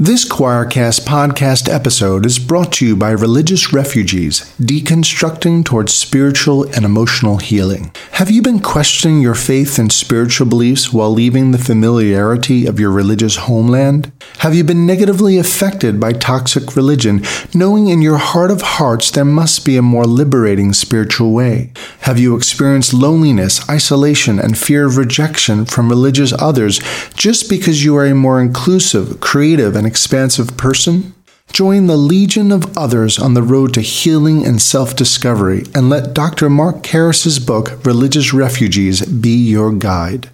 This Choircast podcast episode is brought to you by Religious Refugees, deconstructing towards spiritual and emotional healing. Have you been questioning your faith and spiritual beliefs while leaving the familiarity of your religious homeland? Have you been negatively affected by toxic religion, knowing in your heart of hearts there must be a more liberating spiritual way? Have you experienced loneliness, isolation, and fear of rejection from religious others just because you are a more inclusive, creative, and expansive person? Join the legion of others on the road to healing and self discovery and let Dr. Mark Karris's book, Religious Refugees, be your guide.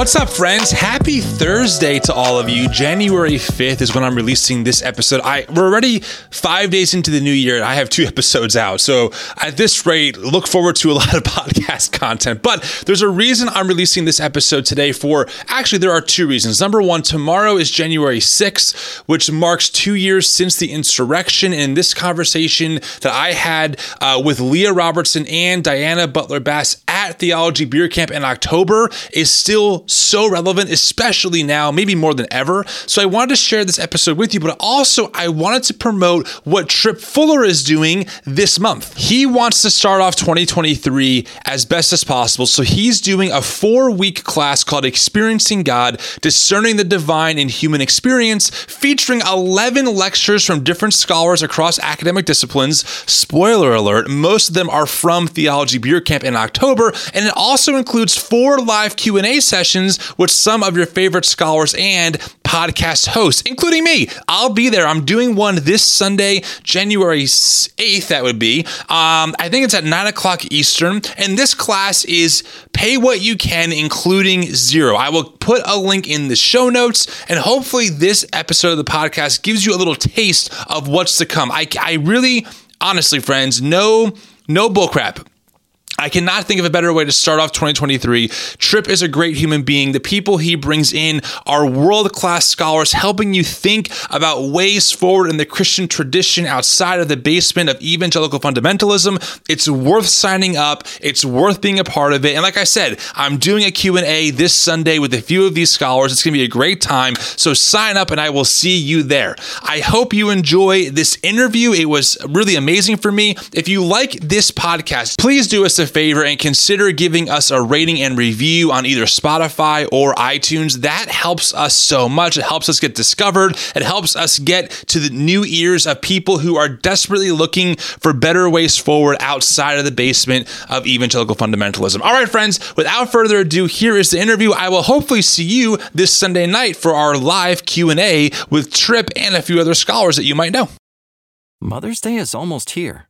What's up, friends? Happy Thursday to all of you. January 5th is when I'm releasing this episode. I we're already five days into the new year. I have two episodes out. So at this rate, look forward to a lot of podcast content. But there's a reason I'm releasing this episode today for actually there are two reasons. Number one, tomorrow is January 6th, which marks two years since the insurrection. And this conversation that I had uh, with Leah Robertson and Diana Butler Bass at Theology Beer Camp in October is still so relevant, especially now, maybe more than ever. So I wanted to share this episode with you, but also I wanted to promote what Tripp Fuller is doing this month. He wants to start off 2023 as best as possible. So he's doing a four week class called Experiencing God, Discerning the Divine in Human Experience, featuring 11 lectures from different scholars across academic disciplines. Spoiler alert, most of them are from Theology Beer Camp in October, and it also includes four live Q&A sessions with some of your favorite scholars and podcast hosts, including me. I'll be there. I'm doing one this Sunday, January 8th, that would be. Um, I think it's at 9 o'clock Eastern. And this class is pay what you can, including zero. I will put a link in the show notes, and hopefully, this episode of the podcast gives you a little taste of what's to come. I, I really, honestly, friends, no, no bullcrap. I cannot think of a better way to start off 2023. Tripp is a great human being. The people he brings in are world class scholars, helping you think about ways forward in the Christian tradition outside of the basement of evangelical fundamentalism. It's worth signing up. It's worth being a part of it. And like I said, I'm doing a Q&A this Sunday with a few of these scholars. It's going to be a great time. So sign up and I will see you there. I hope you enjoy this interview. It was really amazing for me. If you like this podcast, please do us a favor and consider giving us a rating and review on either Spotify or iTunes. That helps us so much. It helps us get discovered. It helps us get to the new ears of people who are desperately looking for better ways forward outside of the basement of evangelical fundamentalism. All right, friends, without further ado, here is the interview. I will hopefully see you this Sunday night for our live Q&A with Tripp and a few other scholars that you might know. Mother's Day is almost here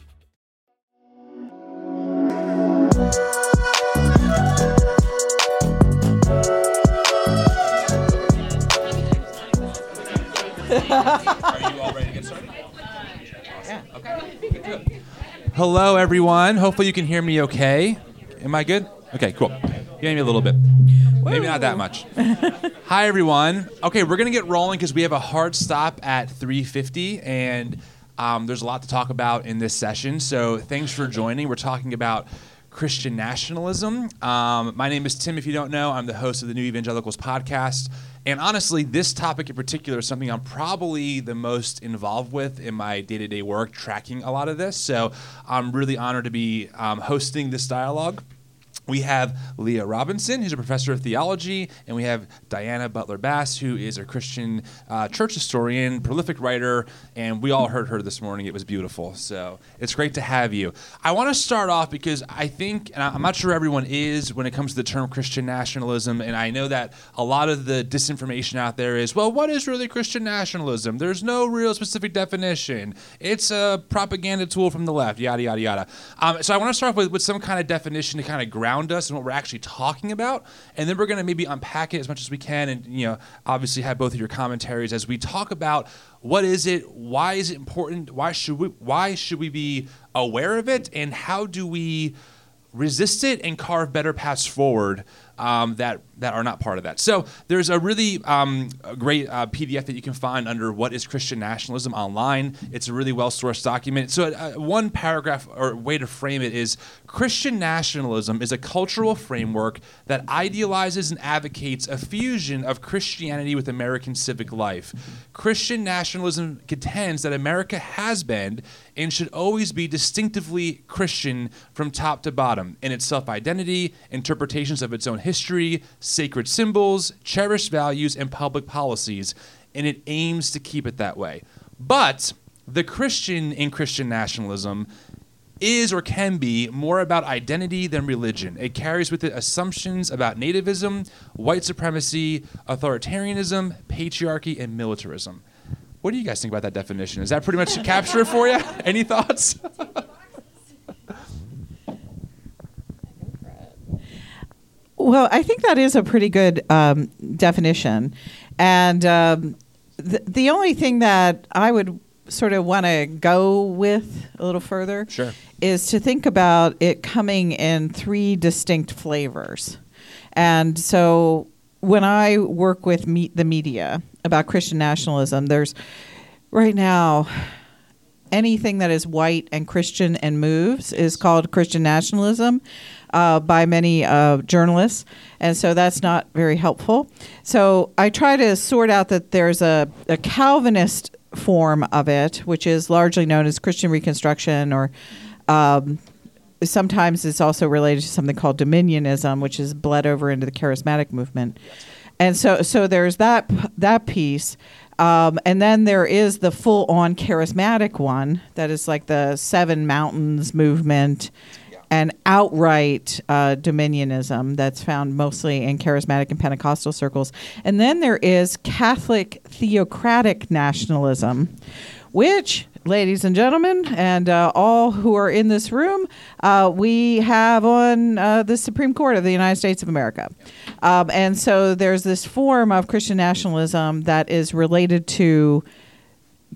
Are you all ready to get started? Yeah. Okay. Good, good. Hello, everyone. Hopefully, you can hear me okay. Am I good? Okay, cool. Hear me a little bit. Maybe not that much. Hi, everyone. Okay, we're gonna get rolling because we have a hard stop at 3:50, and um, there's a lot to talk about in this session. So, thanks for joining. We're talking about Christian nationalism. Um, my name is Tim, if you don't know. I'm the host of the New Evangelicals podcast. And honestly, this topic in particular is something I'm probably the most involved with in my day to day work, tracking a lot of this. So I'm really honored to be um, hosting this dialogue we have Leah Robinson, who's a professor of theology, and we have Diana Butler Bass, who is a Christian uh, church historian, prolific writer, and we all heard her this morning. It was beautiful. So it's great to have you. I want to start off because I think, and I'm not sure everyone is when it comes to the term Christian nationalism, and I know that a lot of the disinformation out there is, well, what is really Christian nationalism? There's no real specific definition. It's a propaganda tool from the left, yada, yada, yada. Um, so I want to start off with, with some kind of definition to kind of ground around us and what we're actually talking about. And then we're going to maybe unpack it as much as we can and, you know, obviously have both of your commentaries as we talk about what is it, why is it important, why should we, why should we be aware of it, and how do we resist it and carve better paths forward um, that that are not part of that. So there's a really um, a great uh, PDF that you can find under "What is Christian Nationalism" online. It's a really well sourced document. So uh, one paragraph or way to frame it is Christian nationalism is a cultural framework that idealizes and advocates a fusion of Christianity with American civic life. Christian nationalism contends that America has been and should always be distinctively Christian from top to bottom in its self identity, interpretations of its own history, sacred symbols, cherished values, and public policies, and it aims to keep it that way. But the Christian in Christian nationalism is or can be more about identity than religion. It carries with it assumptions about nativism, white supremacy, authoritarianism, patriarchy, and militarism. What do you guys think about that definition? Is that pretty much to capture it for you? Any thoughts? Well, I think that is a pretty good um, definition. And um, the, the only thing that I would sort of want to go with a little further sure. is to think about it coming in three distinct flavors. And so when I work with me- the media about Christian nationalism, there's right now anything that is white and Christian and moves is called Christian nationalism uh, by many uh, journalists, and so that's not very helpful. So I try to sort out that there's a, a Calvinist form of it, which is largely known as Christian Reconstruction, or um, sometimes it's also related to something called Dominionism, which is bled over into the charismatic movement. And so, so there's that that piece. Um, and then there is the full on charismatic one that is like the Seven Mountains movement and outright uh, dominionism that's found mostly in charismatic and Pentecostal circles. And then there is Catholic theocratic nationalism, which ladies and gentlemen, and uh, all who are in this room, uh, we have on uh, the Supreme Court of the United States of America. Um, and so there's this form of Christian nationalism that is related to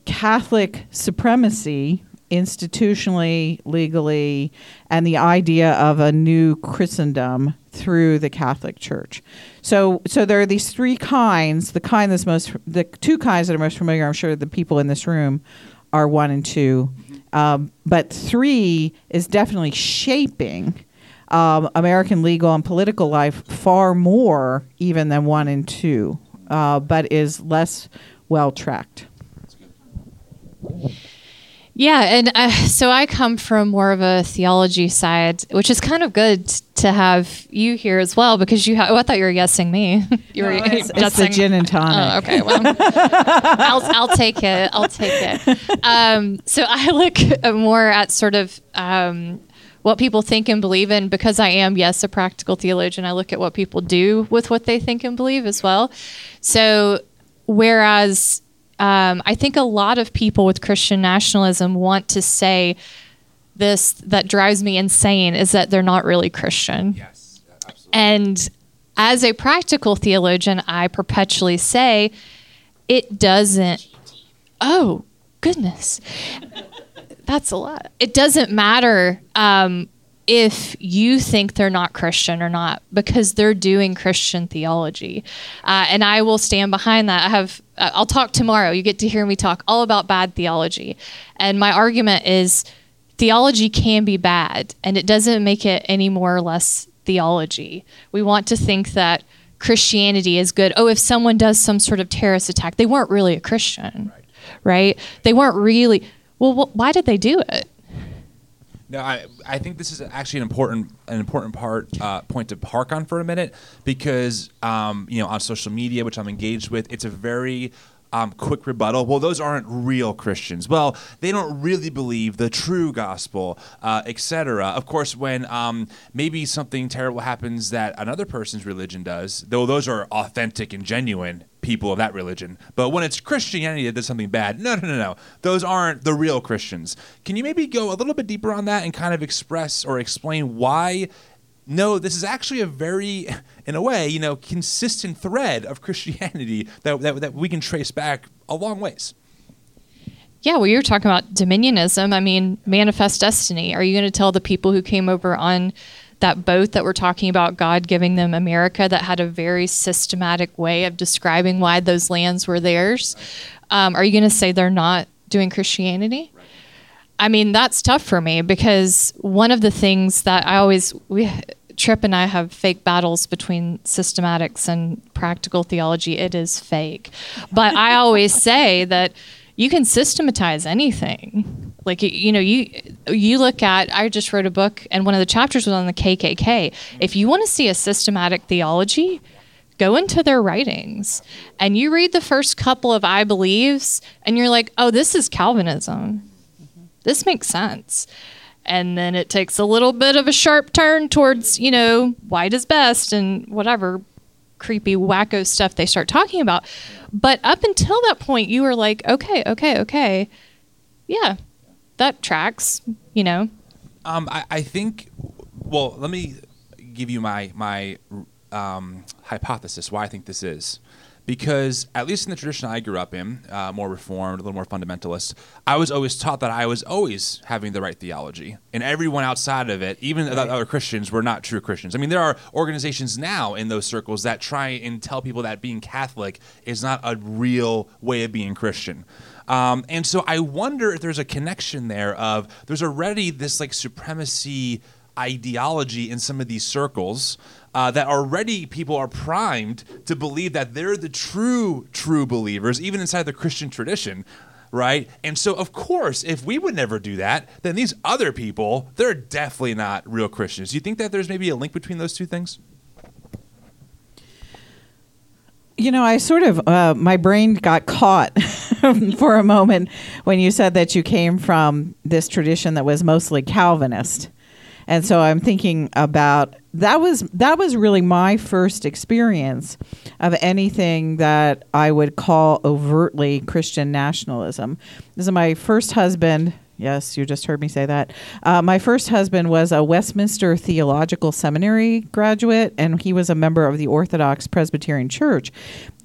Catholic supremacy institutionally, legally, and the idea of a new Christendom through the Catholic Church. So, so there are these three kinds. The kind that's most, the two kinds that are most familiar, I'm sure the people in this room are one and 2 um, but three is definitely shaping um, American legal and political life far more even than one and two, uh, but is less well tracked. Yeah, and uh, so I come from more of a theology side, which is kind of good to have you here as well because you. Ha- oh, I thought you were guessing me. you no, were it's, it's the gin and tonic. Oh, okay, well, I'll I'll take it. I'll take it. Um, so I look more at sort of. Um, what people think and believe in because I am, yes, a practical theologian. I look at what people do with what they think and believe as well. So, whereas um, I think a lot of people with Christian nationalism want to say this that drives me insane is that they're not really Christian. Yes, absolutely. and as a practical theologian, I perpetually say it doesn't. Oh, goodness. That's a lot. It doesn't matter um, if you think they're not Christian or not, because they're doing Christian theology. Uh, and I will stand behind that. I have, Uh, I'll talk tomorrow. You get to hear me talk all about bad theology. And my argument is theology can be bad, and it doesn't make it any more or less theology. We want to think that Christianity is good. Oh, if someone does some sort of terrorist attack, they weren't really a Christian, right? right? They weren't really. Well, wh- why did they do it? No, I, I think this is actually an important an important part uh, point to park on for a minute because um, you know on social media, which I'm engaged with, it's a very um, quick rebuttal. Well, those aren't real Christians. Well, they don't really believe the true gospel, uh, etc. Of course, when um, maybe something terrible happens that another person's religion does, though those are authentic and genuine people of that religion. But when it's Christianity that does something bad, no, no, no, no. Those aren't the real Christians. Can you maybe go a little bit deeper on that and kind of express or explain why no, this is actually a very, in a way, you know, consistent thread of Christianity that, that, that we can trace back a long ways. Yeah, well, you're talking about dominionism. I mean, manifest destiny. Are you going to tell the people who came over on that boat that we're talking about, God giving them America, that had a very systematic way of describing why those lands were theirs? Um, are you going to say they're not doing Christianity? I mean, that's tough for me because one of the things that I always we Tripp and I have fake battles between systematics and practical theology. It is fake. But I always say that you can systematize anything. Like you know, you you look at I just wrote a book and one of the chapters was on the KKK. If you want to see a systematic theology, go into their writings and you read the first couple of I believes and you're like, "Oh, this is Calvinism." This makes sense. And then it takes a little bit of a sharp turn towards, you know, white is best and whatever creepy wacko stuff they start talking about. But up until that point, you were like, okay, okay, okay. Yeah, that tracks, you know. Um, I, I think, well, let me give you my, my um, hypothesis why I think this is because at least in the tradition I grew up in, uh, more reformed, a little more fundamentalist, I was always taught that I was always having the right theology, and everyone outside of it, even right. other Christians, were not true Christians. I mean, there are organizations now in those circles that try and tell people that being Catholic is not a real way of being Christian. Um, and so I wonder if there's a connection there of there's already this like supremacy ideology in some of these circles uh, that already people are primed to believe that they're the true, true believers, even inside the Christian tradition, right? And so, of course, if we would never do that, then these other people, they're definitely not real Christians. Do you think that there's maybe a link between those two things? You know, I sort of, uh, my brain got caught for a moment when you said that you came from this tradition that was mostly Calvinist. And so I'm thinking about that was that was really my first experience of anything that I would call overtly Christian nationalism. This is my first husband. Yes, you just heard me say that. Uh, my first husband was a Westminster Theological Seminary graduate, and he was a member of the Orthodox Presbyterian Church.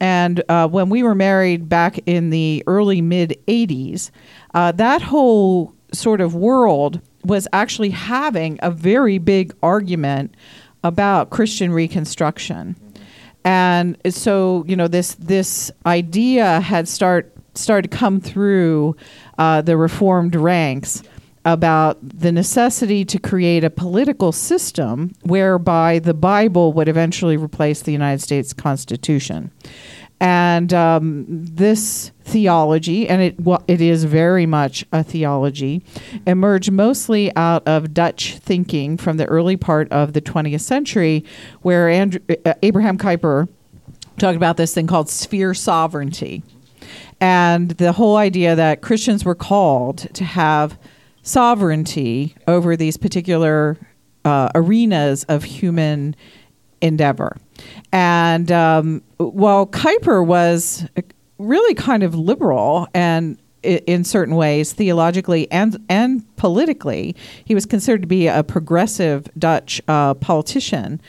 And uh, when we were married back in the early mid 80s, uh, that whole sort of world was actually having a very big argument about Christian Reconstruction. And so, you know, this this idea had start started to come through uh, the reformed ranks about the necessity to create a political system whereby the Bible would eventually replace the United States Constitution. And um, this theology, and it well, it is very much a theology, emerged mostly out of Dutch thinking from the early part of the 20th century, where Andrew, uh, Abraham Kuyper talked about this thing called sphere sovereignty, and the whole idea that Christians were called to have sovereignty over these particular uh, arenas of human endeavor. And um, while Kuyper was really kind of liberal and in certain ways, theologically and and politically, he was considered to be a progressive Dutch uh, politician.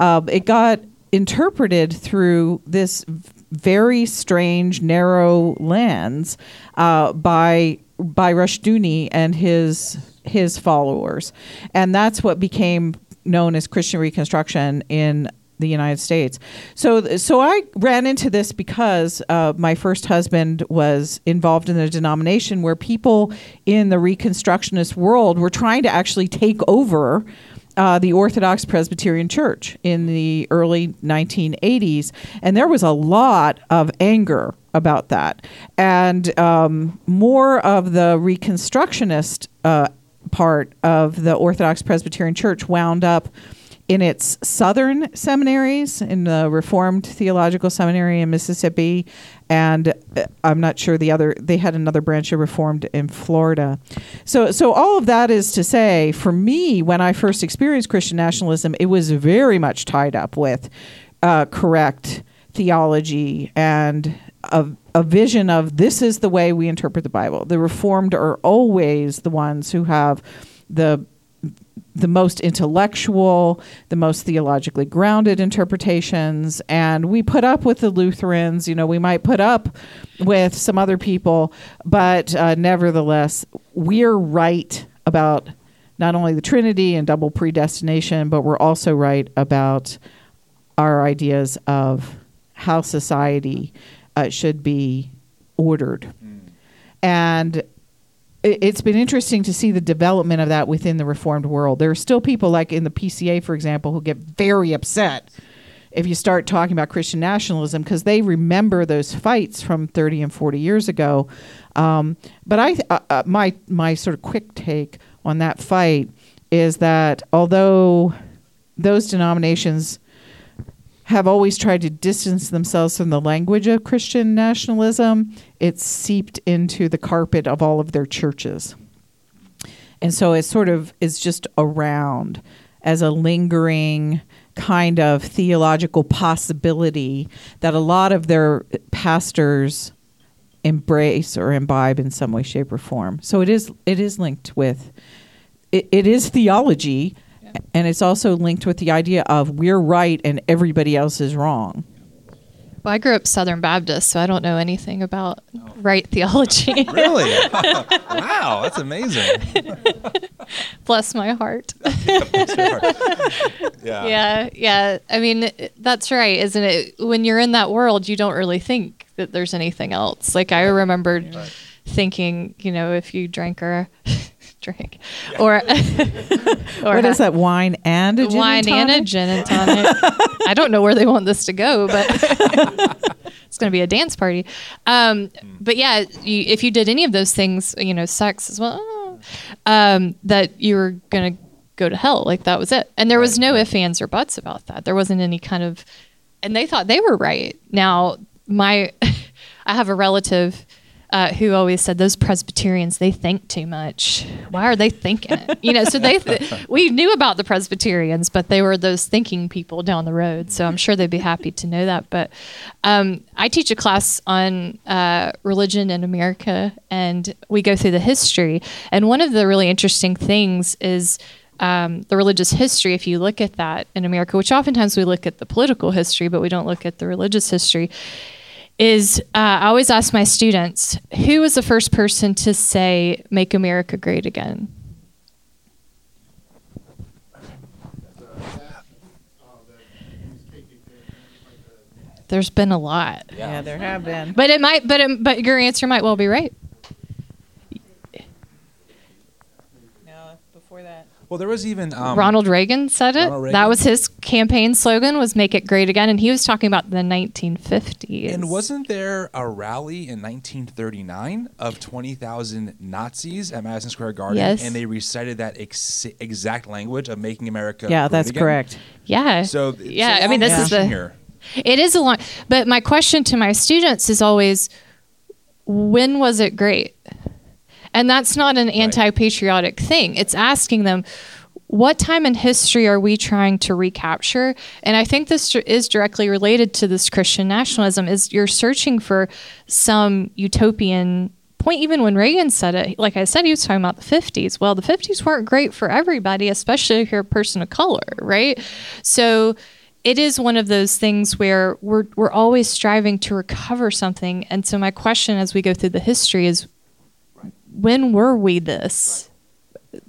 Uh, it got interpreted through this very strange, narrow lens uh, by by Rushdoony and his his followers, and that's what became known as Christian Reconstruction in the United States. So, so I ran into this because uh, my first husband was involved in a denomination where people in the Reconstructionist world were trying to actually take over. Uh, the Orthodox Presbyterian Church in the early 1980s, and there was a lot of anger about that, and um, more of the Reconstructionist uh, part of the Orthodox Presbyterian Church wound up in its southern seminaries, in the Reformed Theological Seminary in Mississippi, and uh, I'm not sure the other. They had another branch of Reformed in Florida. So, so all of that is to say, for me, when I first experienced Christian nationalism, it was very much tied up with uh, correct theology and a, a vision of this is the way we interpret the Bible. The Reformed are always the ones who have the the most intellectual, the most theologically grounded interpretations. And we put up with the Lutherans, you know, we might put up with some other people, but uh, nevertheless, we're right about not only the Trinity and double predestination, but we're also right about our ideas of how society uh, should be ordered. Mm. And it's been interesting to see the development of that within the reformed world. There are still people like in the PCA, for example, who get very upset if you start talking about Christian nationalism because they remember those fights from 30 and 40 years ago. Um, but I, uh, uh, my my sort of quick take on that fight is that although those denominations have always tried to distance themselves from the language of Christian nationalism, it's seeped into the carpet of all of their churches. And so it sort of is just around as a lingering kind of theological possibility that a lot of their pastors embrace or imbibe in some way shape or form so it is it is linked with it, it is theology and it's also linked with the idea of we're right and everybody else is wrong. Well, I grew up Southern Baptist, so I don't know anything about right theology. really? wow, that's amazing. Bless my heart. yeah. yeah, yeah. I mean, that's right, isn't it? When you're in that world, you don't really think that there's anything else. Like I remember right. thinking, you know, if you drank or drink, or or what is that wine and a gin wine and, and a gin and tonic? I don't know where they want this to go, but it's going to be a dance party. Um, but yeah, you, if you did any of those things, you know, sex as well, um, that you were going to go to hell. Like that was it, and there was no ifs, ands, or buts about that. There wasn't any kind of, and they thought they were right. Now my, I have a relative uh, who always said those Presbyterians they think too much. Why are they thinking? You know, so they th- we knew about the Presbyterians, but they were those thinking people down the road. So I'm sure they'd be happy to know that. But um, I teach a class on uh, religion in America, and we go through the history. And one of the really interesting things is. Um, the religious history, if you look at that in America, which oftentimes we look at the political history, but we don't look at the religious history, is uh, I always ask my students, who was the first person to say, Make America Great Again? There's been a lot. Yeah, yeah there have been. But it might, but it, but your answer might well be right. Well, there was even um, Ronald Reagan said it. Reagan. That was his campaign slogan was "Make it great again," and he was talking about the 1950s. And wasn't there a rally in 1939 of 20,000 Nazis at Madison Square Garden? Yes. And they recited that ex- exact language of making America. Yeah, that's again? correct. Yeah. So yeah, I mean, this is the. Here. It is a long, but my question to my students is always, when was it great? And that's not an anti patriotic thing. It's asking them, what time in history are we trying to recapture? And I think this is directly related to this Christian nationalism is you're searching for some utopian point even when Reagan said it, like I said, he was talking about the 50s. Well, the 50s weren't great for everybody, especially if you're a person of color, right? So it is one of those things where we're we're always striving to recover something. And so my question as we go through the history is when were we this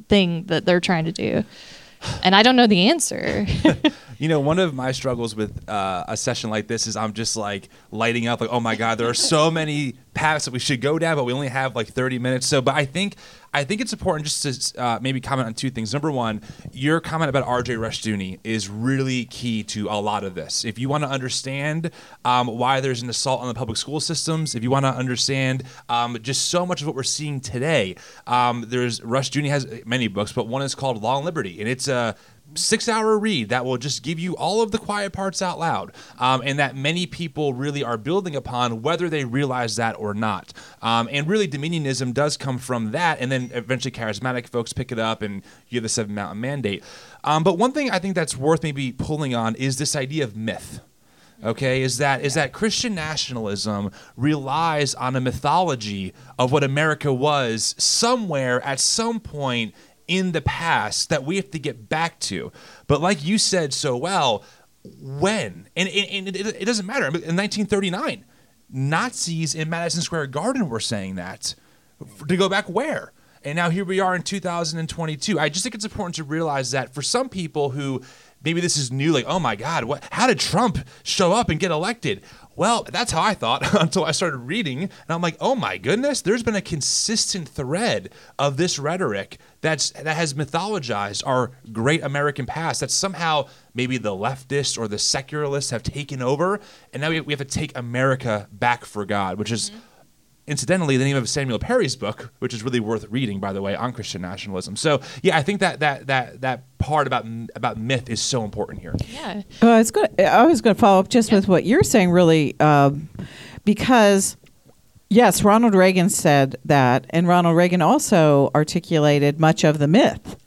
thing that they're trying to do? and I don't know the answer. You know, one of my struggles with uh, a session like this is I'm just like lighting up, like, oh my god, there are so many paths that we should go down, but we only have like 30 minutes. So, but I think I think it's important just to uh, maybe comment on two things. Number one, your comment about R.J. Rushdoony is really key to a lot of this. If you want to understand um, why there's an assault on the public school systems, if you want to understand um, just so much of what we're seeing today, um, there's Rushdoony has many books, but one is called Law and Liberty, and it's a six hour read that will just give you all of the quiet parts out loud um, and that many people really are building upon whether they realize that or not. Um, and really dominionism does come from that and then eventually charismatic folks pick it up and you have the seven mountain mandate. Um, but one thing i think that's worth maybe pulling on is this idea of myth okay? Is that is that christian nationalism relies on a mythology of what america was somewhere at some point in the past that we have to get back to. But like you said so well, when? And, and, and it, it, doesn't matter. In 1939, Nazis in Madison Square Garden were saying that. To go back where? And now here we are in 2022. I just think it's important to realize that for some people who maybe this is new, like, oh my God, what? How did Trump show up and get elected? Well, that's how I thought until I started reading, and I'm like, oh my goodness, there's been a consistent thread of this rhetoric that's that has mythologized our great American past. That somehow maybe the leftists or the secularists have taken over, and now we, have to take America back for God, which is. Mm-hmm incidentally the name of Samuel Perry's book, which is really worth reading, by the way, on Christian nationalism. So yeah, I think that that that that part about about myth is so important here. Yeah. Well, it's good. I was going to follow up just yeah. with what you're saying, really, um, because. Yes, Ronald Reagan said that, and Ronald Reagan also articulated much of the myth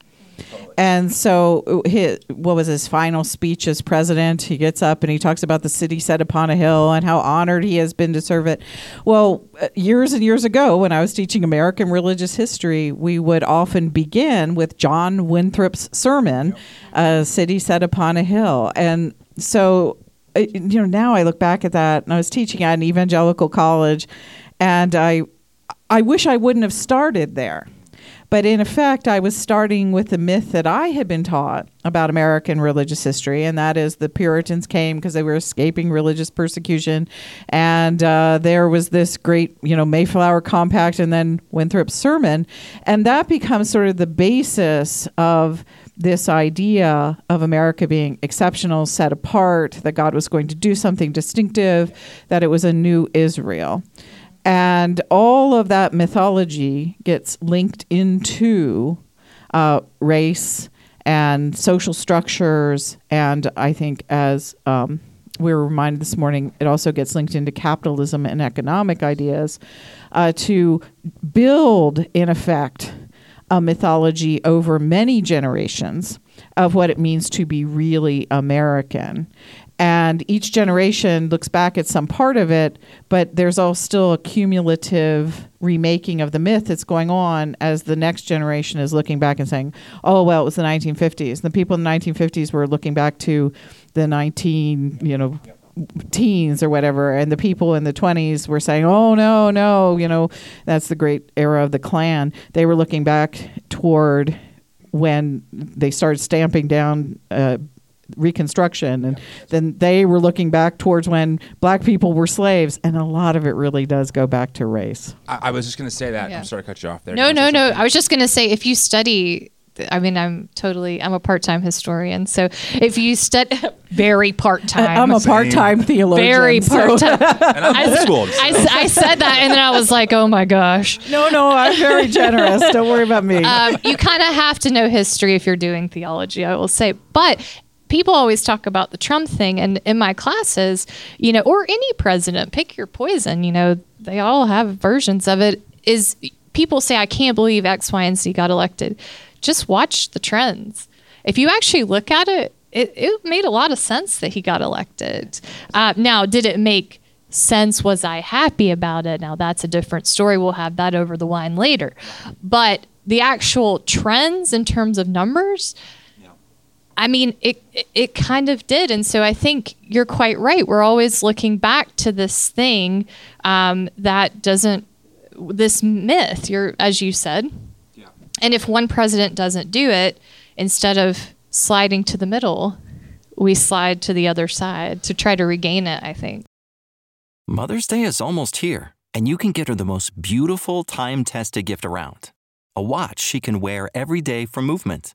and so, his, what was his final speech as president? He gets up and he talks about the city set upon a hill and how honored he has been to serve it. Well, uh, years and years ago, when I was teaching American religious history, we would often begin with John Winthrop's sermon, "A City Set Upon a Hill," and so uh, you know now I look back at that, and I was teaching at an evangelical college, and I I wish I wouldn't have started there but in effect, I was starting with the myth that I had been taught about American religious history, and that is the Puritans came because they were escaping religious persecution, and uh, there was this great, you know, Mayflower Compact, and then Winthrop's sermon, and that becomes sort of the basis of this idea of America being exceptional, set apart, that God was going to do something distinctive, that it was a new Israel. And all of that mythology gets linked into uh, race and social structures. And I think, as um, we were reminded this morning, it also gets linked into capitalism and economic ideas uh, to build, in effect, a mythology over many generations of what it means to be really American and each generation looks back at some part of it, but there's all still a cumulative remaking of the myth that's going on as the next generation is looking back and saying, "Oh, well, it was the 1950s." The people in the 1950s were looking back to the 19, you know, teens or whatever, and the people in the 20s were saying, "Oh no, no, you know, that's the great era of the Klan." They were looking back toward when they started stamping down uh, Reconstruction, and then they were looking back towards when black people were slaves, and a lot of it really does go back to race. I, I was just going to say that. Yeah. I'm sorry to cut you off there. No, no, no. I was just going to say if you study I mean, I'm totally, I'm a part time historian. So if you study, very part time. I'm a part time theologian. Very part time. So. I, I, I, said that and then I was like, oh my gosh. No, no, I'm very generous. Don't worry about me. Um, you kind of have to know history if you're doing theology, I will say. But people always talk about the Trump thing, and in my classes, you know, or any president, pick your poison. You know, they all have versions of it. Is people say, I can't believe X, Y, and Z got elected. Just watch the trends. If you actually look at it, it, it made a lot of sense that he got elected. Uh, now, did it make sense? Was I happy about it? Now, that's a different story. We'll have that over the wine later. But the actual trends in terms of numbers, I mean, it, it kind of did. And so I think you're quite right. We're always looking back to this thing um, that doesn't, this myth, you're, as you said. Yeah. And if one president doesn't do it, instead of sliding to the middle, we slide to the other side to try to regain it, I think. Mother's Day is almost here, and you can get her the most beautiful time tested gift around a watch she can wear every day from movement.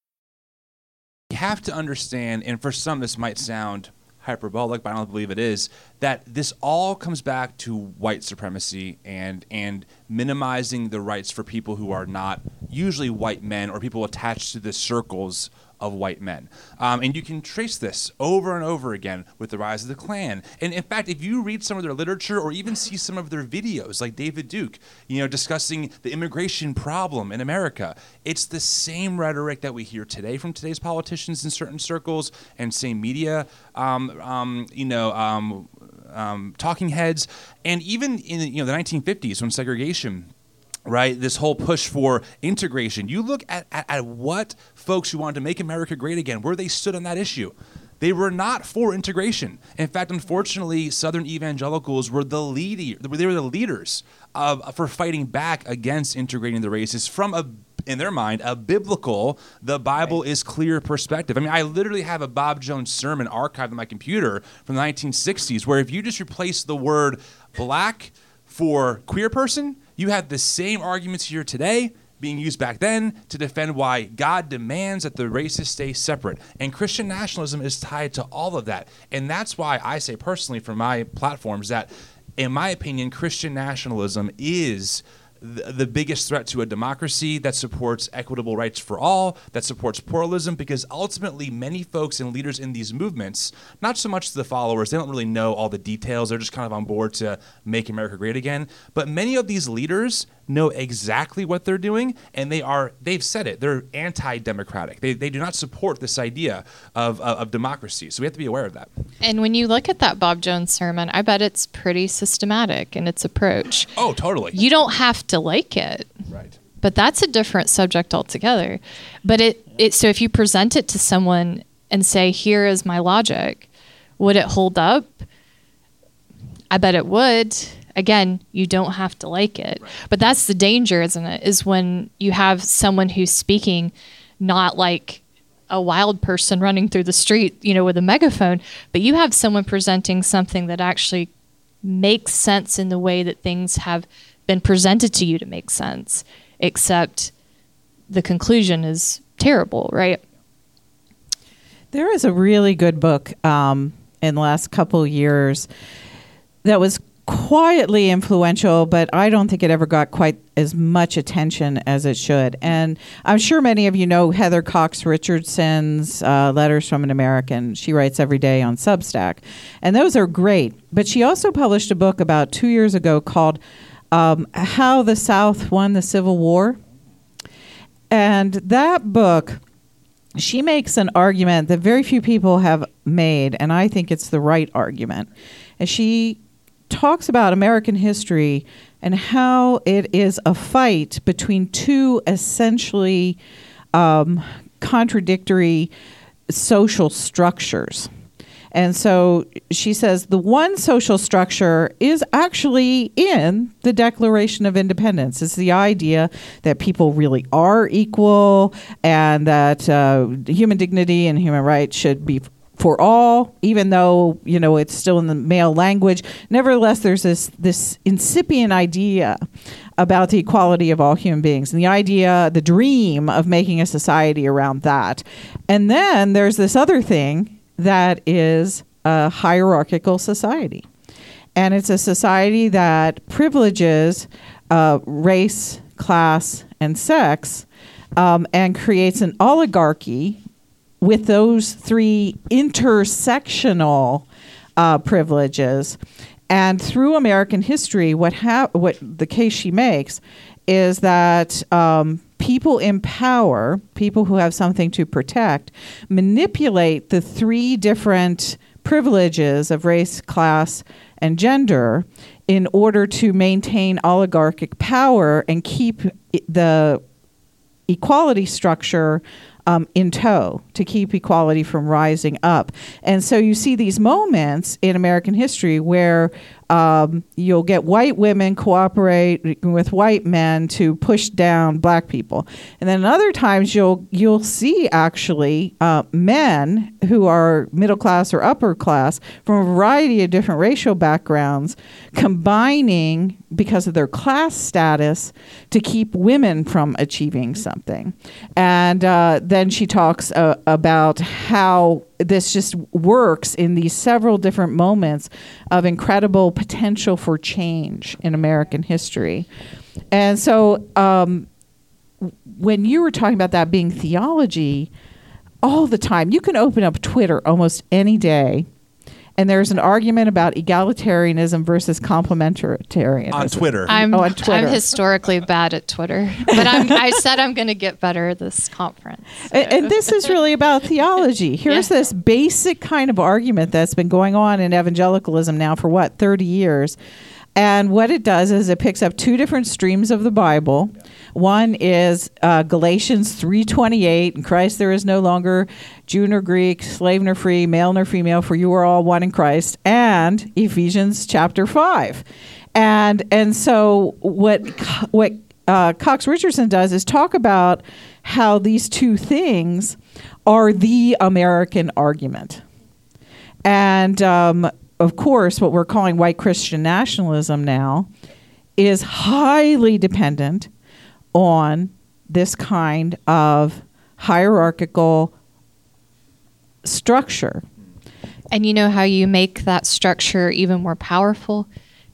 You have to understand, and for some this might sound hyperbolic, but I don't believe it is, that this all comes back to white supremacy and and minimizing the rights for people who are not usually white men or people attached to the circles of white men. Um, and you can trace this over and over again with the rise of the Klan. And in fact, if you read some of their literature or even see some of their videos, like David Duke, you know, discussing the immigration problem in America, it's the same rhetoric that we hear today from today's politicians in certain circles and same media, um, um, you know, um, um, talking heads, and even in you know the 1950s when segregation right? This whole push for integration. You look at, at, at, what folks who wanted to make America great again, where they stood on that issue. They were not for integration. In fact, unfortunately, Southern evangelicals were the lead, they were the leaders of, for fighting back against integrating the races from a in their mind, a biblical, the Bible right. is clear perspective. I mean, I literally have a Bob Jones sermon archived on my computer from the 1960s where if you just replace the word black for queer person, you have the same arguments here today being used back then to defend why God demands that the races stay separate. And Christian nationalism is tied to all of that. And that's why I say personally from my platforms that, in my opinion, Christian nationalism is the, biggest threat to a democracy that supports equitable rights for all, that supports pluralism, because ultimately many folks and leaders in these movements, not so much the followers, they don't really know all the details, they're just kind of on board to make America great again. But many of these leaders know exactly what they're doing, and they are they've said it. They're anti-democratic. They, they do not support this idea of, of, of democracy. So we have to be aware of that. And when you look at that Bob Jones sermon, I bet it's pretty systematic in its approach. Oh, totally. You don't have to like it. Right. But that's a different subject altogether. But it, it so if you present it to someone and say, "Here is my logic," would it hold up? I bet it would again, you don't have to like it. Right. But that's the danger, isn't it? Is when you have someone who's speaking not like a wild person running through the street, you know, with a megaphone, but you have someone presenting something that actually makes sense in the way that things have been presented to you to make sense, except the conclusion is terrible, right? There is a really good book um, in the last couple years that was quietly influential, but I don't think it ever got quite as much attention as it should. And I'm sure many of you know Heather Cox Richardson's uh, Letters from an American. She writes every day on Substack. And those are great. But she also published a book about two years ago called um, How the South Won the Civil War. And that book she makes an argument that very few people have made, and I think it's the right argument. And she talks about American history and how it is a fight between two essentially um, contradictory social structures. And so she says the one social structure is actually in the Declaration of Independence. It's the idea that people really are equal and that uh, human dignity and human rights should be for all, even though you know it's still in the male language. Nevertheless, there's this this incipient idea about the equality of all human beings and the idea, the dream of making a society around that. And then there's this other thing that is a hierarchical society, and it's a society that privileges uh, race, class, and sex. Um, and creates an oligarchy with those three intersectional uh, privileges. And through American history, what hap- what the case she makes is that um, people in power, people who have something to protect, manipulate the three different privileges of race, class, and gender in order to maintain oligarchic power and keep the equality structure um, in tow to keep equality from rising up. And so you see these moments in American history where um, you'll get white women cooperate with white men to push down black people, and then other times you'll you'll see actually uh, men who are middle class or upper class from a variety of different racial backgrounds combining because of their class status to keep women from achieving something, and uh, then she talks uh, about how this just works in these several different moments of incredible potential for change in American history. And so um, when you were talking about that being theology, all the time, you can open up Twitter almost any day and there's an argument about egalitarianism versus complementarianism on Twitter. I'm, Oh, on Twitter. I'm historically bad at Twitter, but I'm, I said I'm going to get better this conference. And, and this is really about theology. Here's Yeah. this basic kind of argument that's been going on in evangelicalism now for what, 30 years. And what it does is it picks up two different streams of the Bible. One is uh, Galatians 3:28, in Christ there is no longer Jew nor Greek, slave nor free, male nor female, for you are all one in Christ, and Ephesians chapter 5. And and so what what uh, Cox Richardson does is talk about how these two things are the American argument. And um, of course, what we're calling white Christian nationalism now is highly dependent on this kind of hierarchical structure. And you know how you make that structure even more powerful?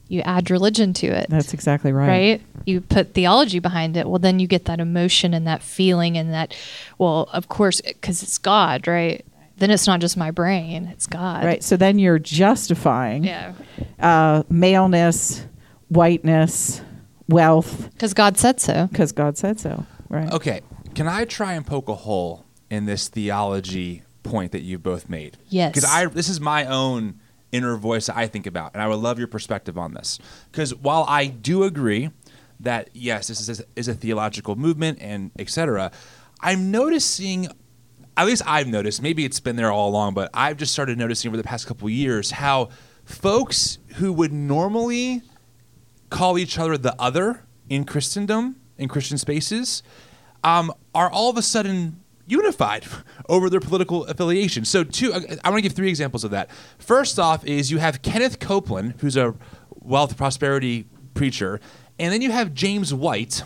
You add religion to it. That's exactly right. right? You put theology behind it. Well, then you get that emotion and that feeling and that, well, of course, because it's God, right? Then it's not just my brain, it's God. Right. So then you're justifying Yeah. uh, maleness, whiteness, wealth, Because God said so. because God said so. Right. Okay, can I try and poke a hole in this theology point that you've both made? Yes. Because I this is my own inner voice that I think about, and I would love your perspective on this. Because while I do agree that yes, this is a, is a theological movement and etc., I'm noticing. At least I've noticed. Maybe it's been there all along, but I've just started noticing over the past couple years how folks who would normally call each other the other in Christendom, in Christian spaces, um, are all of a sudden unified over their political affiliation. So, two, I want to give three examples of that. First off, is you have Kenneth Copeland, who's a wealth prosperity preacher, and then you have James White.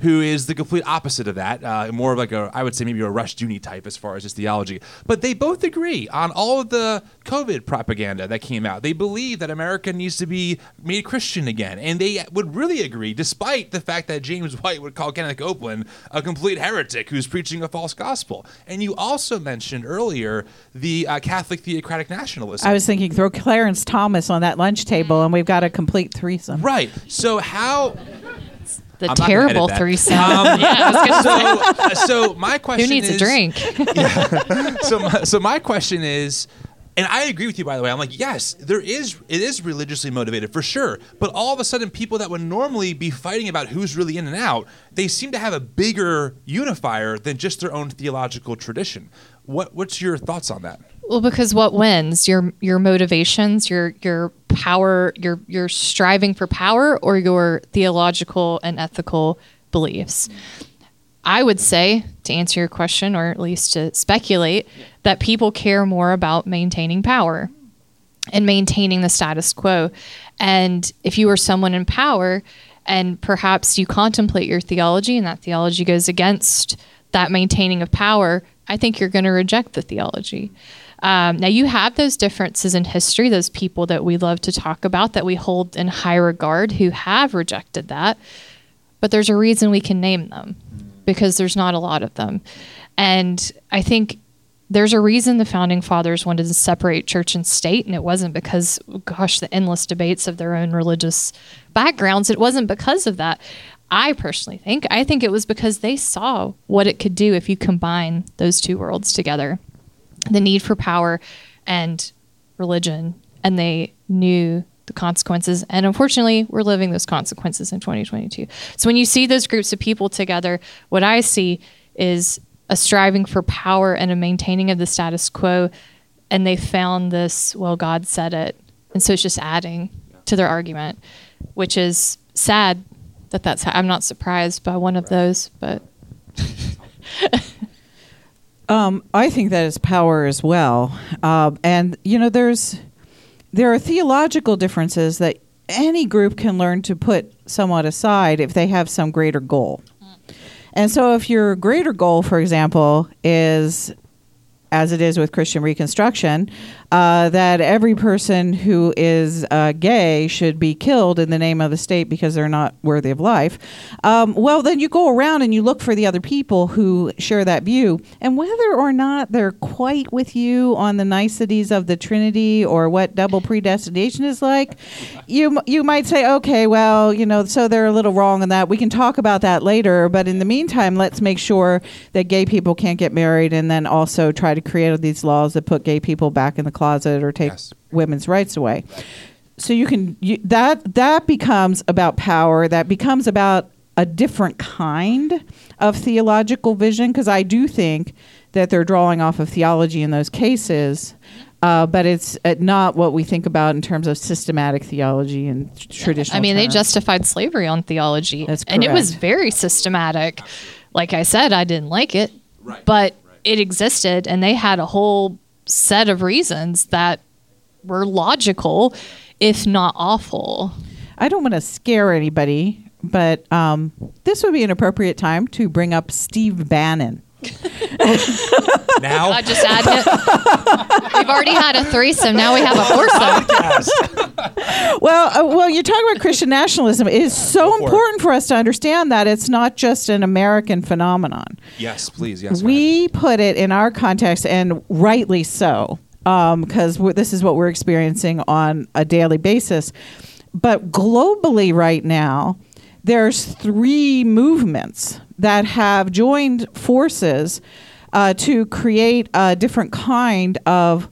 Who is the complete opposite of that? Uh, more of like a, I would say maybe a Rushdoony type as far as his theology. But they both agree on all of the COVID propaganda that came out. They believe that America needs to be made Christian again, and they would really agree, despite the fact that James White would call Kenneth Copeland a complete heretic who's preaching a false gospel. And you also mentioned earlier the uh, Catholic theocratic nationalism. I was thinking throw Clarence Thomas on that lunch table and we've got a complete threesome. right. So how? The I'm terrible edit that. threesome. Um, yeah, I was gonna say, So, so my question who needs is, a drink? so my, so my question is and I agree with you by the way. I'm like, yes, there is it is religiously motivated for sure. But all of a sudden people that would normally be fighting about who's really in and out, they seem to have a bigger unifier than just their own theological tradition. What what's your thoughts on that? Well, because what wins? Your your motivations, your your power, your your striving for power, or your theological and ethical beliefs. I would say, to answer your question, or at least to speculate, that people care more about maintaining power and maintaining the status quo. And if you are someone in power and perhaps you contemplate your theology and that theology goes against that maintaining of power, I think you're going to reject the theology. Um, now, you have those differences in history, those people that we love to talk about that we hold in high regard who have rejected that, but there's a reason we can name them because there's not a lot of them. And I think there's a reason the founding fathers wanted to separate church and state, and it wasn't because, gosh, the endless debates of their own religious backgrounds. It wasn't because of that. I personally think. I think it was because they saw what it could do if you combine those two worlds together the need for power and religion. And they knew the consequences. And unfortunately, we're living those consequences in 2022. So when you see those groups of people together, what I see is a striving for power and a maintaining of the status quo. And they found this, well, God said it. And so it's just adding to their argument, which is sad that that's, I'm not surprised by one of those, but. Um, I think that is power as well. Uh, and, you know, there's there are theological differences that any group can learn to put somewhat aside if they have some greater goal. And so, if your greater goal, for example, is as it is with Christian Reconstruction, uh, that every person who is uh, gay should be killed in the name of the state because they're not worthy of life. Um, well, then you go around and you look for the other people who share that view, and whether or not they're quite with you on the niceties of the Trinity or what double predestination is like, you you might say, okay, well, you know, so they're a little wrong in that. We can talk about that later, but in the meantime, let's make sure that gay people can't get married, and then also try to create these laws that put gay people back in the closet or take Yes. women's rights away. So you can you, that that becomes about power. That becomes about a different kind of theological vision because I do think that they're drawing off of theology in those cases. Uh, but it's uh, not what we think about in terms of systematic theology and tr- traditional. I mean, they justified slavery on theology, That's and it was very systematic. Like I said, I didn't like it, but it existed, and they had a whole set of reasons that were logical, if not awful. I don't want to scare anybody, but um, this would be an appropriate time to bring up Steve Bannon. Now, I just add it. We've already had a threesome. Now we have a foursome. Well, uh, well, you talk about Christian nationalism. It is so Go for it. important for us to understand that it's not just an American phenomenon. yes, please, yes. go ahead. we put it in our context, and rightly so, because we're this is what we're experiencing on a daily basis. But globally, right now, there's three movements that have joined forces uh, to create a different kind of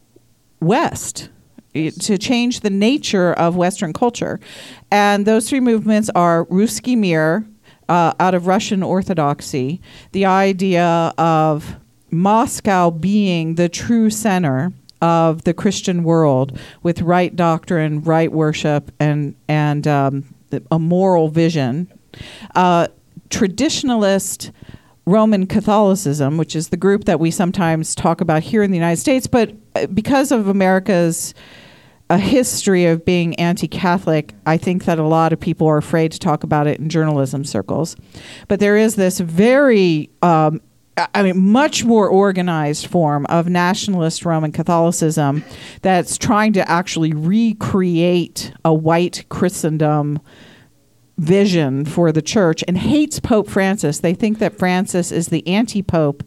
West to change the nature of Western culture. And those three movements are Ruski Mir, uh, out of Russian Orthodoxy, the idea of Moscow being the true center of the Christian world with right doctrine, right worship, and, and um, a moral vision. Uh, traditionalist Roman Catholicism, which is the group that we sometimes talk about here in the United States, but uh, because of America's a history of being anti-Catholic, I think that a lot of people are afraid to talk about it in journalism circles. But there is this very, um, I- mean, much more organized form of nationalist Roman Catholicism that's trying to actually recreate a white Christendom vision for the church and hates Pope Francis. They think that Francis is the anti pope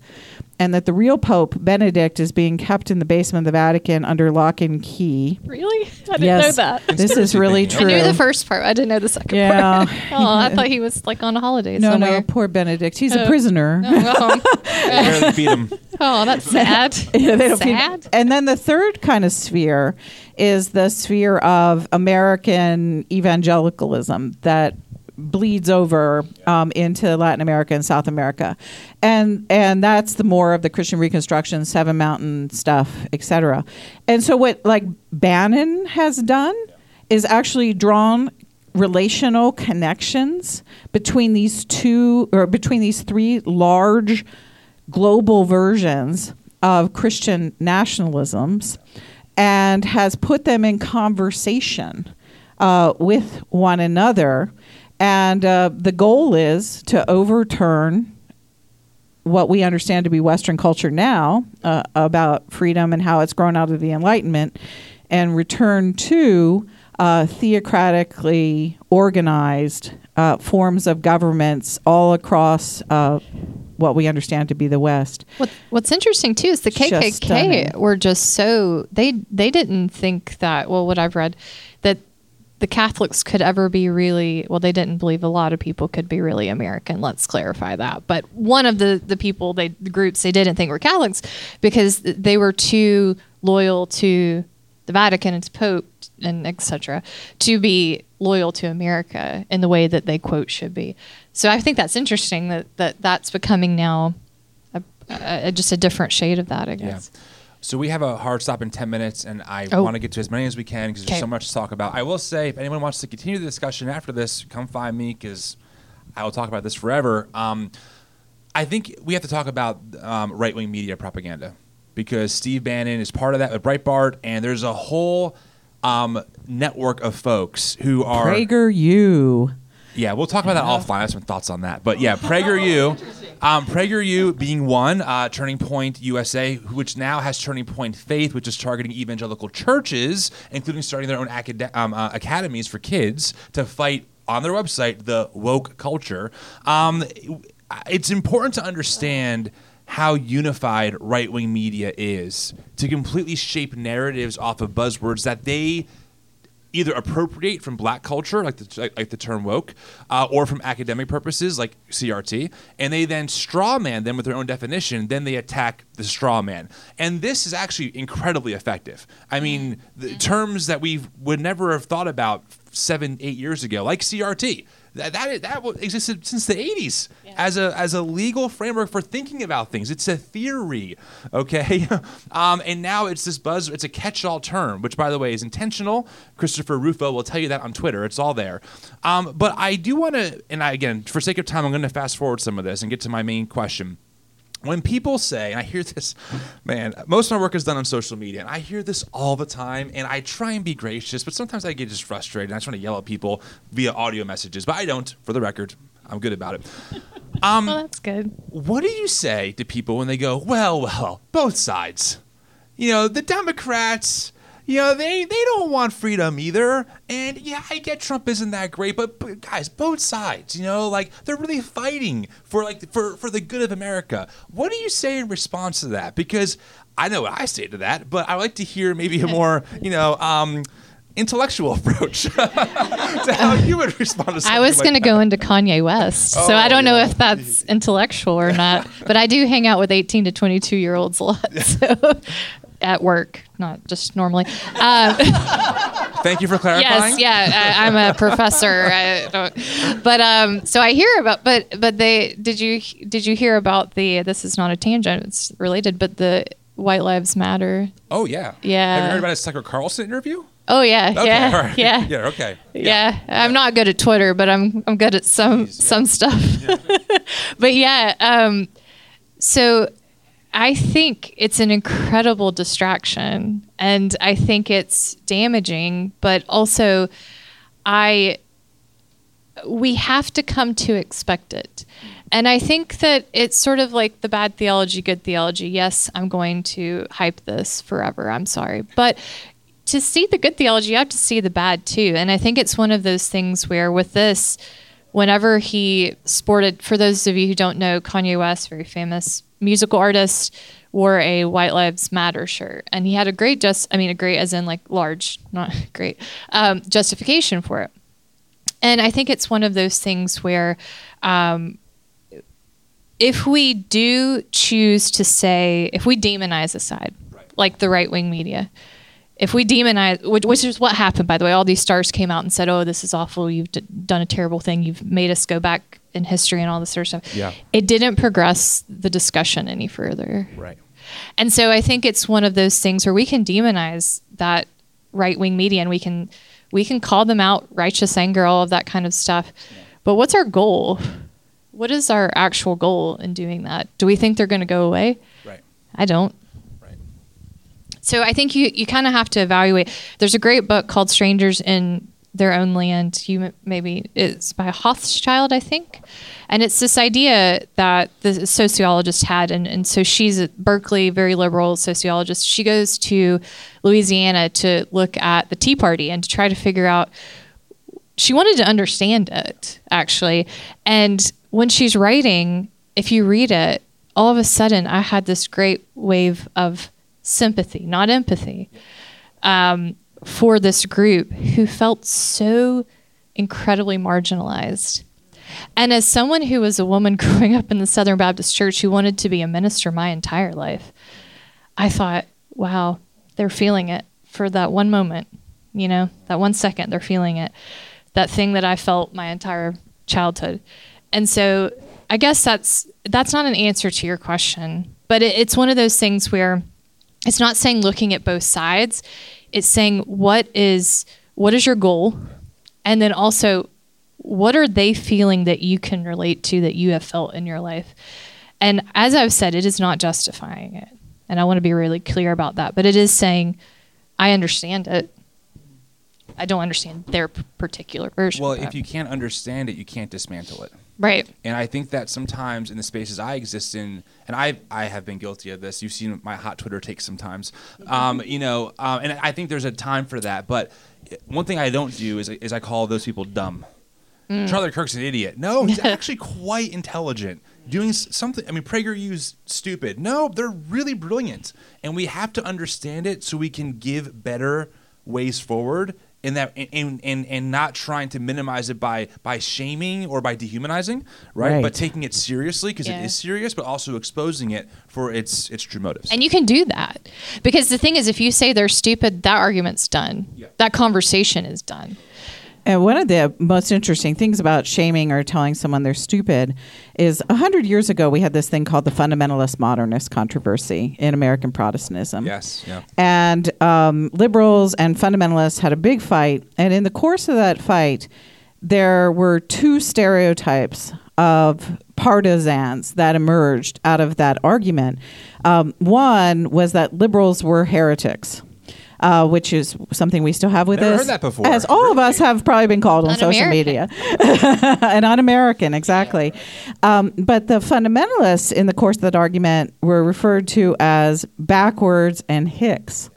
and that the real Pope, Benedict, is being kept in the basement of the Vatican under lock and key. Really? I didn't Yes. know that. This is really true. I true. knew the first part. I didn't know the second Yeah. part. Oh, I thought he was like on a holiday no, somewhere. no, poor Benedict. He's a Uh, prisoner. Oh, barely feed him. oh, that's sad. Yeah, they don't feed- sad. And then the third kind of sphere is the sphere of American evangelicalism that bleeds over um, into Latin America and South America, and and that's the more of the Christian Reconstruction, Seven Mountain stuff, etc. And so what like Bannon has done is actually drawn relational connections between these two or between these three large global versions of Christian nationalisms and has put them in conversation uh, with one another. And uh, the goal is to overturn what we understand to be Western culture now uh, about freedom and how it's grown out of the Enlightenment and return to uh, theocratically organized uh, forms of governments all across uh, what we understand to be the West. What, what's interesting too is the KKK stunning. were just so they they didn't think that well what I've read that the Catholics could ever be really well they didn't believe a lot of people could be really American let's clarify that. But one of the the people they the groups they didn't think were Catholics because they were too loyal to the Vatican and to Pope and etc to be loyal to America in the way that they quote should be. So I think that's interesting that that that's becoming now a, a, just a different shade of that, I guess. So we have a hard stop in 10 minutes, and I Oh. want to get to as many as we can because there's so much to talk about. I will say, if anyone wants to continue the discussion after this, come find me because I will talk about this forever. Um, I think we have to talk about um, right wing media propaganda because Steve Bannon is part of that with Breitbart, and there's a whole um, network of folks who are. PragerU. Yeah, we'll talk about that offline. I have some thoughts on that. But yeah, PragerU, um, PragerU being one, uh, Turning Point USA, which now has Turning Point Faith, which is targeting evangelical churches, including starting their own acad- um, uh, academies for kids to fight on their website the woke culture. Um, it's important to understand how unified right wing media is to completely shape narratives off of buzzwords that they either appropriate from black culture, like the, like, like the term woke, uh, or from academic purposes, like CRT, and they then straw man them with their own definition. Then they attack the straw man, and this is actually incredibly effective. I mean, the terms that we would never have thought about seven, eight years ago, like CRT. That that, that existed since the 80s as a as a legal framework for thinking about things. It's a theory, okay? um, and now it's this buzz. It's a catch-all term, which, by the way, is intentional. Christopher Rufo will tell you that on Twitter. It's all there. Um, but I do want to, and I, again, for sake of time, I'm going to fast forward some of this and get to my main question when people say, and I hear this, man, most of my work is done on social media, and I hear this all the time, and I try and be gracious, but sometimes I get just frustrated. and I just want to yell at people via audio messages, but I don't, for the record. I'm good about it. Um, Well, that's good. what do you say to people when they go, well, well, both sides? You know, the Democrats, you know, they, they don't want freedom either. And yeah, I get Trump isn't that great, but, but guys, both sides, you know, like they're really fighting for like for, for the good of America. What do you say in response to that? Because I know what I say to that, but I like to hear maybe a more, you know, um, intellectual approach to how you would respond to something I was like going to go into Kanye West, so Oh, I don't know if that's intellectual or not. But I do hang out with 18 to 22 year olds a lot, so at work, not just normally. Um, Thank you for clarifying. yes, yeah, I, I'm a professor. I don't, but um, so I hear about, but but they did you did you hear about the? This is not a tangent; it's related, but the White Lives Matter. Oh yeah. Yeah. Have you heard about his Tucker Carlson interview? Oh yeah, Okay. yeah, right. yeah. Yeah. Okay. Yeah, I'm not good at Twitter, but I'm I'm good at some Jeez, yeah. some stuff. but yeah, um, so I think it's an incredible distraction, and I think it's damaging. But also, I we have to come to expect it. And I think that it's sort of like the bad theology, good theology. Yes, I'm going to hype this forever. I'm sorry. But to see the good theology, you have to see the bad too. And I think it's one of those things where with this, whenever he sported, for those of you who don't know, Kanye West, very famous musical artist, wore a White Lives Matter shirt. And he had a great just, I mean, a great as in like large, not great, um, justification for it. And I think it's one of those things where um, if we do choose to say, if we demonize a side, like the right wing media, if we demonize, which, which is what happened, by the way, all these stars came out and said, "Oh, this is awful. You've d- done a terrible thing. You've made us go back in history and all this sort of stuff." Yeah. It didn't progress the discussion any further. Right. And so I think it's one of those things where we can demonize that right wing media and we can we can call them out righteous anger, all of that kind of stuff. But what's our goal? What is our actual goal in doing that? Do we think they're going to go away? Right. I don't. Right. So I think you, you kind of have to evaluate. There's a great book called Strangers in Their Own Land. You maybe it's by Hochschild, I think, and it's this idea that the sociologist had, and, and so she's at Berkeley, very liberal sociologist. She goes to Louisiana to look at the Tea Party and to try to figure out. She wanted to understand it actually, and when she's writing, if you read it, all of a sudden I had this great wave of sympathy, not empathy, um, for this group who felt so incredibly marginalized. And as someone who was a woman growing up in the Southern Baptist Church who wanted to be a minister my entire life, I thought, wow, they're feeling it for that one moment, you know, that one second, they're feeling it. That thing that I felt my entire childhood. And so I guess that's that's not an answer to your question, but it, it's one of those things where it's not saying looking at both sides. It's saying what is what is your goal, and then also what are they feeling that you can relate to that you have felt in your life. And as I've said, it is not justifying it, and I want to be really clear about that. But it is saying I understand it. I don't understand their particular version. Well, if you can't understand it, you can't dismantle it. Right, And I think that sometimes in the spaces I exist in, and I I have been guilty of this. You've seen my hot Twitter takes sometimes, um, you know, um, and I think there's a time for that. But one thing I don't do is is I call those people dumb. Charlie Kirk's an idiot. No, he's actually quite intelligent. Doing something. I mean, PragerU's stupid. No, they're really brilliant, and we have to understand it so we can give better ways forward. In that, and, and and not trying to minimize it by by shaming or by dehumanizing, right? Right. But taking it seriously because Yeah. it is serious, but also exposing it for its its true motives. And you can do that. Because the thing is, if you say they're stupid, that argument's done. Yeah. That conversation is done. And one of the most interesting things about shaming or telling someone they're stupid is a hundred years ago we had this thing called the fundamentalist modernist controversy in American Protestantism. yes, yeah. And um, liberals and fundamentalists had a big fight. And in the course of that fight, there were two stereotypes of partisans that emerged out of that argument. Um, one was that liberals were heretics. Uh, which is something we still have with Never us. heard that before. As all of us have probably been called on social media. Un-American. and un-American, exactly. Um, but the fundamentalists in the course of that argument were referred to as backwards and hicks.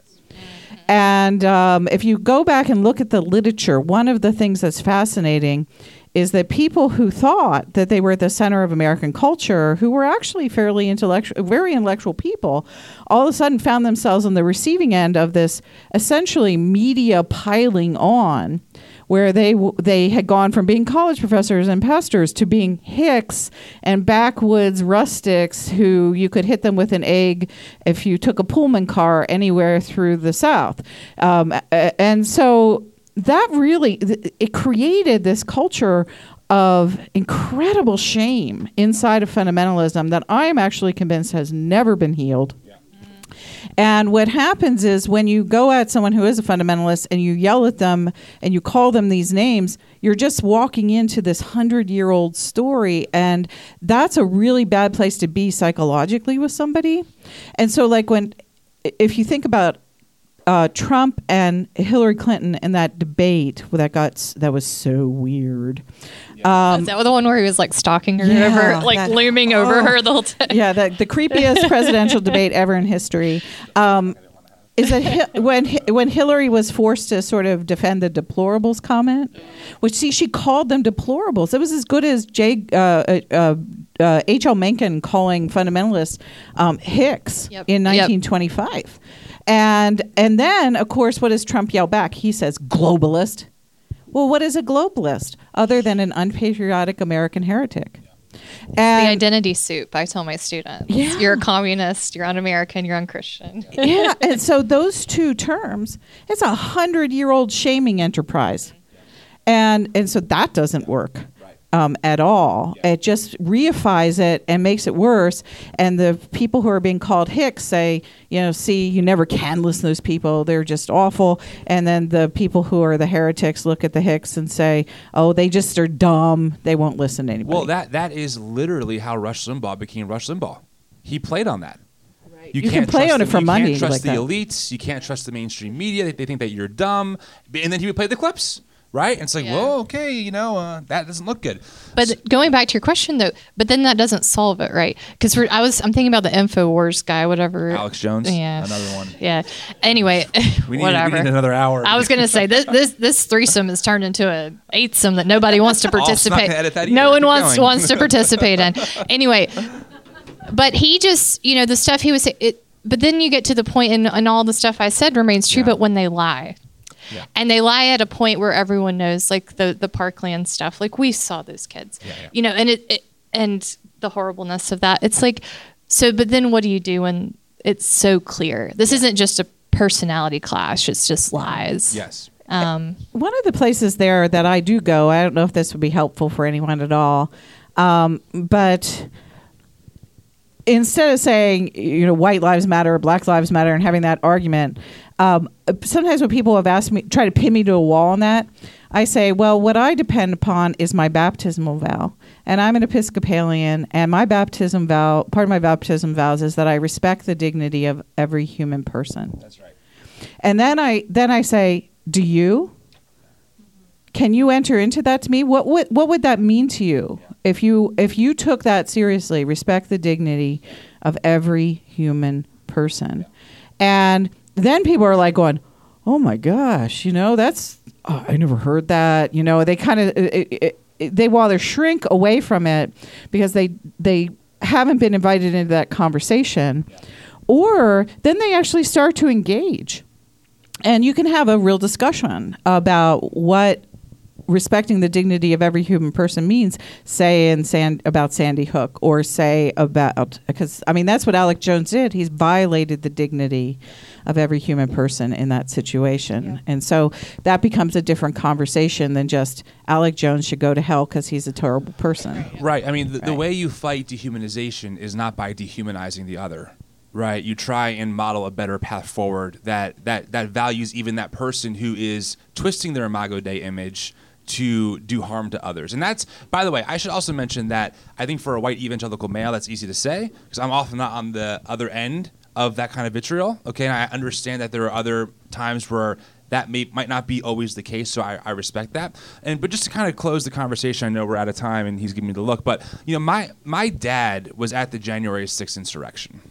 And um, if you go back and look at the literature, one of the things that's fascinating is that people who thought that they were at the center of American culture, who were actually fairly intellectual, very intellectual people, all of a sudden found themselves on the receiving end of this essentially media piling on, where they w- they had gone from being college professors and pastors to being hicks and backwoods rustics who you could hit them with an egg if you took a Pullman car anywhere through the South, um, and so that really it created this culture of incredible shame inside of fundamentalism that I am actually convinced has never been healed. And what happens is when you go at someone who is a fundamentalist and you yell at them and you call them these names, you're just walking into this hundred year old story. And that's a really bad place to be psychologically with somebody. And so, like, when, if you think about uh, Trump and Hillary Clinton in that debate where that got that was so weird. Um, Is that the one where he was like stalking her yeah, over, like that- looming over oh. her the whole time? yeah, the, the creepiest presidential debate ever in history. Um, is that when when Hillary was forced to sort of defend the deplorables comment, which see she called them deplorables. It was as good as J. Uh, uh, uh, uh, H.L. Mencken calling fundamentalists um, hicks Yep. in Yep. 1925, and and then of course what does Trump yell back? He says globalist. Well, what is a globalist other than an unpatriotic American heretic? the identity soup. I tell my students, Yeah. you're a communist, you're un-American, you're un-Christian. yeah, and so those two terms, it's a hundred year old shaming enterprise, and and so that doesn't work. Um, at all, it just reifies it and makes it worse. And the people who are being called hicks say, you know, see, you never can listen to those people; they're just awful. And then the people who are the heretics look at the hicks and say, oh, they just are dumb; they won't listen to anybody. Well, that that is literally how Rush Limbaugh became Rush Limbaugh. He played on that. You, You can't can play trust on it the- for you money Can't trust like the that. elites. You can't trust the mainstream media. They, they think that you're dumb. And then he would play the clips, right? And it's like, Yeah. well, okay, you know, uh, that doesn't look good. But going back to your question though, but then that doesn't solve it, right? Because I was I'm thinking about the Infowars guy, whatever. Alex Jones, Yeah. another one. Yeah. Anyway, We need, whatever. we need another hour. I was gonna say this this this threesome has turned into a eightsome that nobody wants to Oh, participate. gonna edit that no one Keep wants going. wants to participate in. Anyway, but he just you know the stuff he was it. But then you get to the point, and, and all the stuff I said remains true. Yeah. But when they lie, Yeah. and they lie at a point where everyone knows, like the the Parkland stuff, like we saw those kids, Yeah, yeah. you know, and it, it and the horribleness of that. It's like so. But then what do you do when it's so clear? This isn't just a personality clash; it's just lies. yes. Um, one of the places there that I do go, I don't know if this would be helpful for anyone at all, um, but instead of saying, you know, white lives matter, or black lives matter, and having that argument, um, sometimes when people have asked me, try to pin me to a wall on that, I say, well, what I depend upon is my baptismal vow. And I'm an Episcopalian, and my baptism vow, part of my baptism vows is that I respect the dignity of every human person. That's right. And then I then I say, "Do you? Can you enter into that to me? What would what would that mean to you if you if you took that seriously? Respect the dignity of every human person." And then people are like going, "Oh my gosh, you know, that's oh, I never heard that." You know, they kind of they rather shrink away from it because they they haven't been invited into that conversation. Or then they actually start to engage and you can have a real discussion about what respecting the dignity of every human person means say in San, about sandy hook or say about because i mean that's what alex jones did he's violated the dignity of every human person in that situation and so that becomes a different conversation than just alex jones should go to hell because he's a terrible person Right. I mean, the, the way you fight dehumanization is not by dehumanizing the other. Right. You try and model a better path forward that that that values even that person who is twisting their imago Dei image to do harm to others. And that's, by the way, I should also mention that I think for a white evangelical male, that's easy to say because I'm often not on the other end of that kind of vitriol. Okay, and I understand that there are other times where that may might not be always the case, so I, I respect that. And but just to kind of close the conversation, I know we're out of time, and he's giving me the look. But you know, my my dad was at the January 6th insurrection.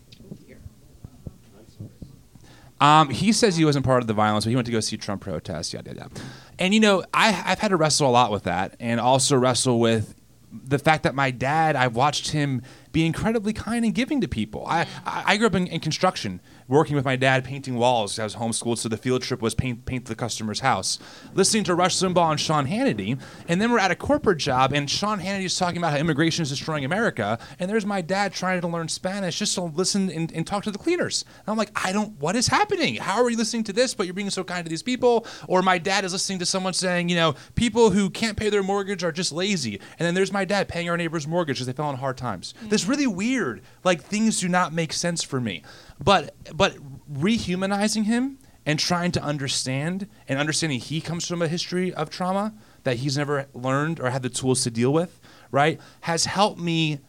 Um, he says he wasn't part of the violence, but he went to go see Trump protests, yada yada. And you know, I, I've had to wrestle a lot with that, and also wrestle with the fact that my dad, I've watched him be incredibly kind and giving to people. I, I, I grew up in, in construction, working with my dad, painting walls. I was homeschooled, so the field trip was paint paint the customer's house. Listening to Rush Limbaugh and Sean Hannity, and then we're at a corporate job, and Sean Hannity is talking about how immigration is destroying America, and there's my dad trying to learn Spanish just to listen and, and talk to the cleaners. And I'm like, I don't. What is happening? How are you listening to this, but you're being so kind to these people? Or my dad is listening to someone saying, you know, people who can't pay their mortgage are just lazy, and then there's my dad paying our neighbor's mortgage because they fell on hard times. Mm. This really weird. Like things do not make sense for me. But but rehumanizing him and trying to understand and understanding he comes from a history of trauma that he's never learned or had the tools to deal with, right? Has helped me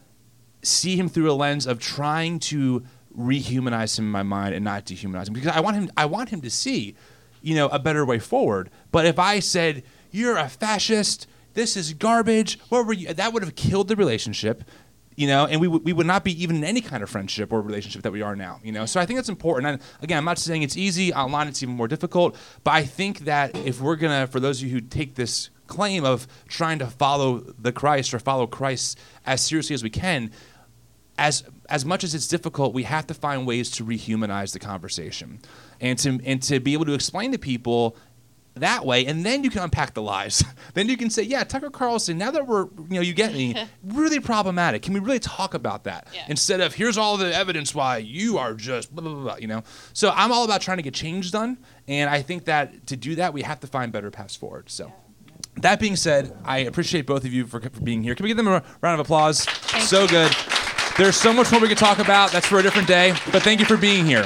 see him through a lens of trying to rehumanize him in my mind and not dehumanize him because I want him I want him to see, you know, a better way forward. But if I said you're a fascist, this is garbage, what were you that would have killed the relationship. You know, and we, would we would not be even in any kind of friendship or relationship that we are now. You know, so I think that's important. And again, I'm not saying it's easy. Online, it's even more difficult. But I think that if we're gonna, for those of you who take this claim of trying to follow the Christ or follow Christ as seriously as we can, as as much as it's difficult, we have to find ways to rehumanize the conversation, and to and to be able to explain to people that way, and then you can unpack the lies. then you can say, yeah, Tucker Carlson. Now that we're, you know, you get me, really problematic. Can we really talk about that Yeah. instead of here's all the evidence why you are just blah blah blah. blah," You know. So I'm all about trying to get change done, and I think that to do that we have to find better paths forward. So. That being said, I appreciate both of you for, for being here. Can we give them a round of applause? so good. There's so much more we could talk about. That's for a different day. But thank you for being here.